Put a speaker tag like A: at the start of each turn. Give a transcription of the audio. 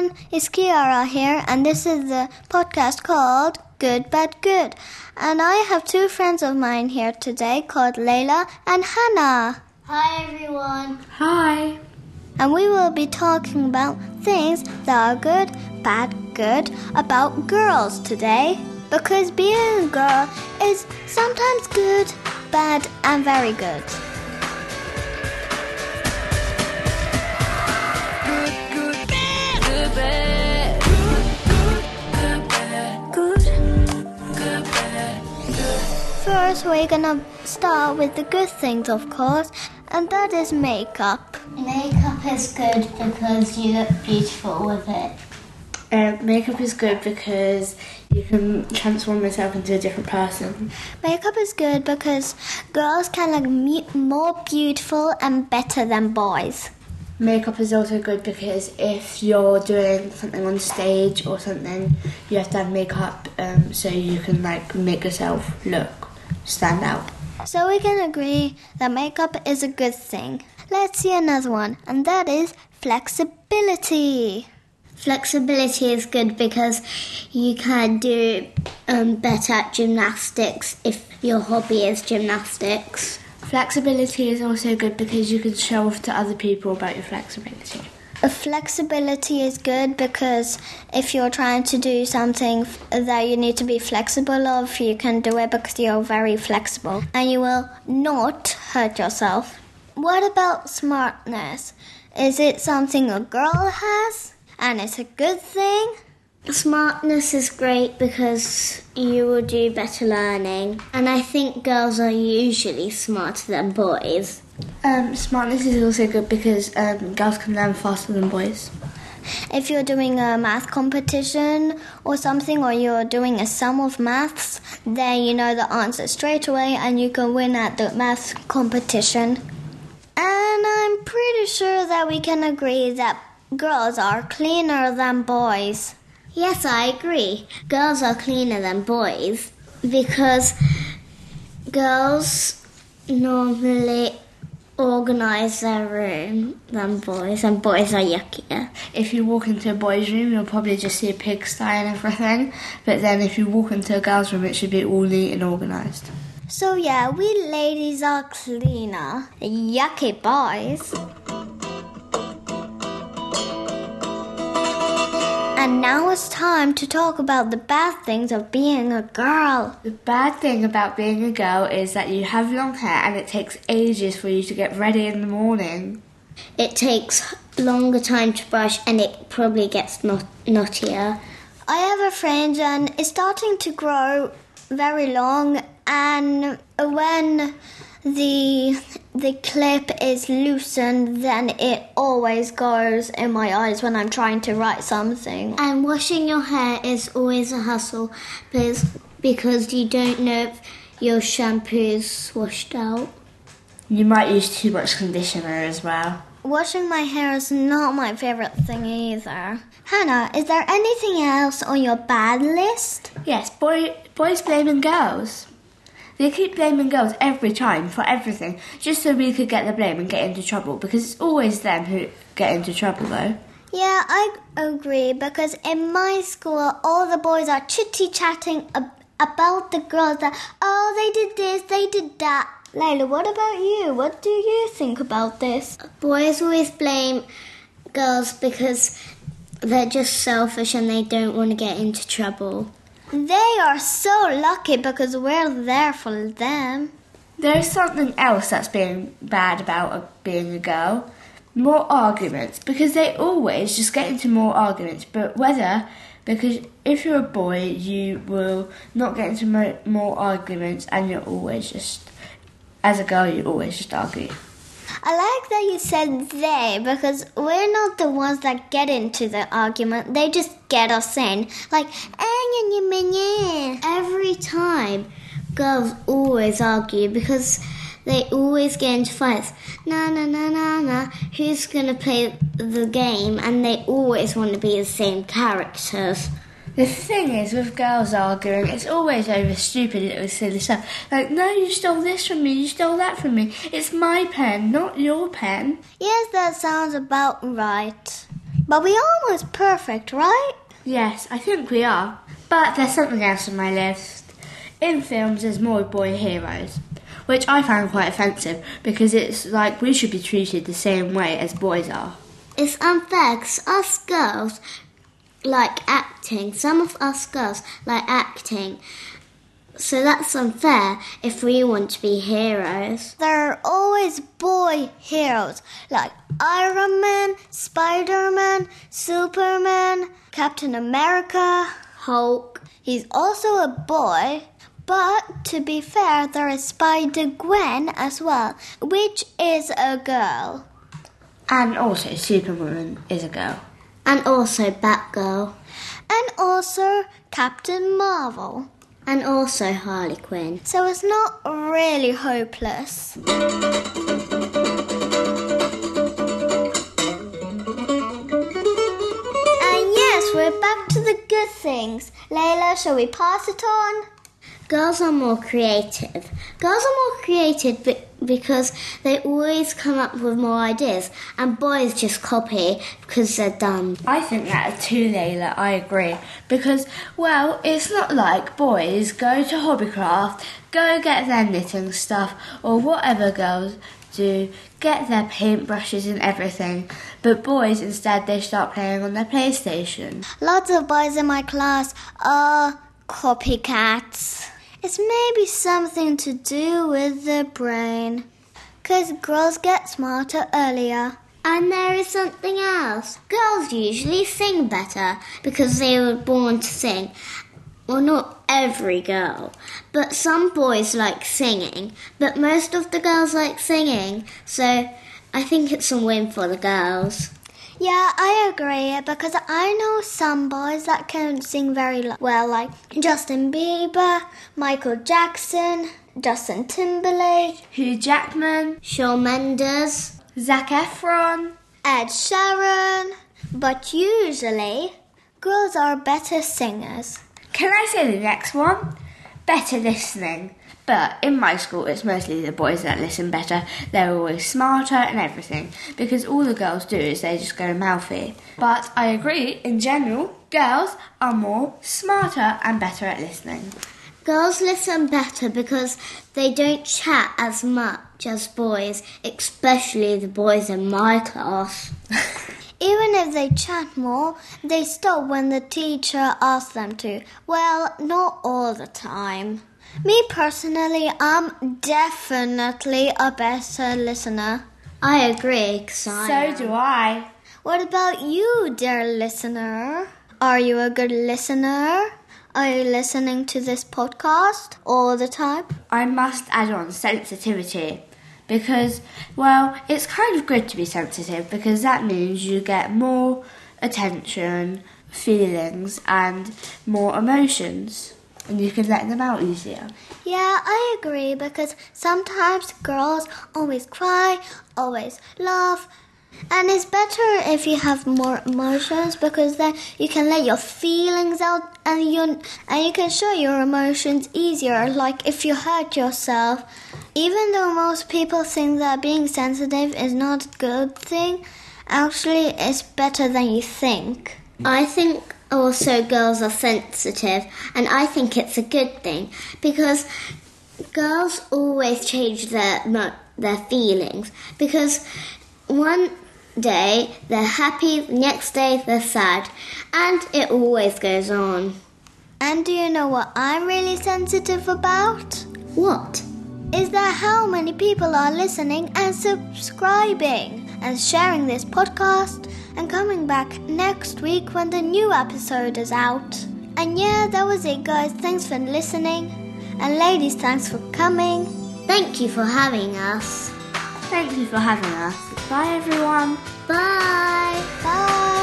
A: everyone. It's Kiara here, and this is the podcast called Good Bad Good. And I have two friends of mine here today called Layla and Hannah.
B: Hi everyone.
C: Hi.
A: And we will be talking about things that are good, bad, good about girls today. Because being a girl is sometimes good, bad, and very good. First, we're gonna start with the good things, of course, and that is makeup.
B: Makeup is good because you look beautiful with it.
C: Uh, makeup is good because you can transform yourself into a different person.
A: Makeup is good because girls can look me- more beautiful and better than boys.
C: Makeup is also good because if you're doing something on stage or something, you have to have makeup um, so you can like make yourself look stand out.
A: So we can agree that makeup is a good thing. Let's see another one, and that is flexibility.
B: Flexibility is good because you can do um, better at gymnastics if your hobby is gymnastics.
C: Flexibility is also good because you can show off to other people about your flexibility.
A: Flexibility is good because if you're trying to do something that you need to be flexible of, you can do it because you're very flexible and you will not hurt yourself. What about smartness? Is it something a girl has and it's a good thing?
B: Smartness is great because you will do better learning, and I think girls are usually smarter than boys.
C: Um, smartness is also good because um, girls can learn faster than boys.
A: If you're doing a math competition or something, or you're doing a sum of maths, then you know the answer straight away and you can win at the math competition. And I'm pretty sure that we can agree that girls are cleaner than boys.
B: Yes, I agree. Girls are cleaner than boys because girls normally organise their room than boys, and boys are yuckier.
C: If you walk into a boy's room, you'll probably just see a pigsty and everything. But then if you walk into a girl's room, it should be all neat and organised.
A: So, yeah, we ladies are cleaner. Yucky boys. And now it's time to talk about the bad things of being a girl.
C: The bad thing about being a girl is that you have long hair and it takes ages for you to get ready in the morning.
B: It takes longer time to brush and it probably gets not- knottier.
A: I have a fringe and it's starting to grow very long and when the the clip is loosened then it always goes in my eyes when I'm trying to write something.
B: And washing your hair is always a hustle because, because you don't know if your shampoo is washed out.
C: You might use too much conditioner as well.
A: Washing my hair is not my favorite thing either. Hannah, is there anything else on your bad list?
C: Yes, boy, boys blaming girls. They keep blaming girls every time for everything, just so we could get the blame and get into trouble, because it's always them who get into trouble, though.
A: Yeah, I agree because in my school, all the boys are chitty chatting ab- about the girls that, oh, they did this, they did that. Layla, what about you? What do you think about this?
B: Boys always blame girls because they're just selfish and they don't want to get into trouble.
A: They are so lucky because we're there for them.
C: There's something else that's being bad about being a girl. More arguments, because they always just get into more arguments, but whether, because if you're a boy, you will not get into mo- more arguments and you're always just, as a girl, you always just argue.
A: I like that you said they because we're not the ones that get into the argument. They just get us in. Like, eh,
B: every time, girls always argue because they always get into fights. Na na na na na. Who's gonna play the game? And they always want to be the same characters.
C: The thing is, with girls arguing, it's always over stupid little silly stuff. Like, no, you stole this from me, you stole that from me. It's my pen, not your pen.
A: Yes, that sounds about right. But we're almost perfect, right?
C: Yes, I think we are. But there's something else on my list. In films, there's more boy heroes, which I find quite offensive because it's like we should be treated the same way as boys are.
B: It's unfair because us girls like acting. Some of us girls like acting. So that's unfair if we want to be heroes.
A: There are always boy heroes like Iron Man, Spider Man, Superman, Captain America,
B: Hulk.
A: He's also a boy. But to be fair, there is Spider Gwen as well, which is a girl.
C: And also, Superwoman is a girl.
B: And also Batgirl.
A: And also Captain Marvel.
B: And also Harley Quinn.
A: So it's not really hopeless. And yes, we're back to the good things. Layla, shall we pass it on?
B: Girls are more creative. Girls are more creative be- because they always come up with more ideas, and boys just copy because they're dumb.
C: I think that too, Layla. I agree. Because, well, it's not like boys go to Hobbycraft, go get their knitting stuff, or whatever girls do, get their paintbrushes and everything. But boys, instead, they start playing on their PlayStation.
A: Lots of boys in my class are copycats. It's maybe something to do with the brain. Because girls get smarter earlier.
B: And there is something else. Girls usually sing better because they were born to sing. Well, not every girl, but some boys like singing, but most of the girls like singing, so I think it's a win for the girls.
A: Yeah, I agree because I know some boys that can sing very well, like Justin Bieber, Michael Jackson, Justin Timberlake,
C: Hugh Jackman,
B: Shawn Mendes,
C: Zac Efron.
A: Ed Sheeran. But usually, girls are better singers.
C: Can I say the next one? Better listening. But in my school, it's mostly the boys that listen better. They're always smarter and everything because all the girls do is they just go mouthy. But I agree, in general, girls are more smarter and better at listening.
B: Girls listen better because they don't chat as much as boys, especially the boys in my class.
A: Even if they chat more, they stop when the teacher asks them to. Well, not all the time. Me personally, I'm definitely a better listener.
B: I agree, I
C: So do I.
A: What about you, dear listener? Are you a good listener? Are you listening to this podcast all the time?
C: I must add on sensitivity because, well, it's kind of good to be sensitive because that means you get more attention, feelings, and more emotions, and you can let them out easier.
A: Yeah, I agree because sometimes girls always cry, always laugh, and it's better if you have more emotions because then you can let your feelings out and you and you can show your emotions easier. Like if you hurt yourself, even though most people think that being sensitive is not a good thing, actually it's better than you think.
B: I think also girls are sensitive, and I think it's a good thing because girls always change their their feelings because one day they're happy, the next day they're sad, and it always goes on.
A: And do you know what I'm really sensitive about?
B: What?
A: is that how many people are listening and subscribing and sharing this podcast and coming back next week when the new episode is out. And yeah, that was it, guys. Thanks for listening. And ladies, thanks for coming.
B: Thank you for having us.
C: Thank you for having us. Bye, everyone.
B: Bye.
A: Bye.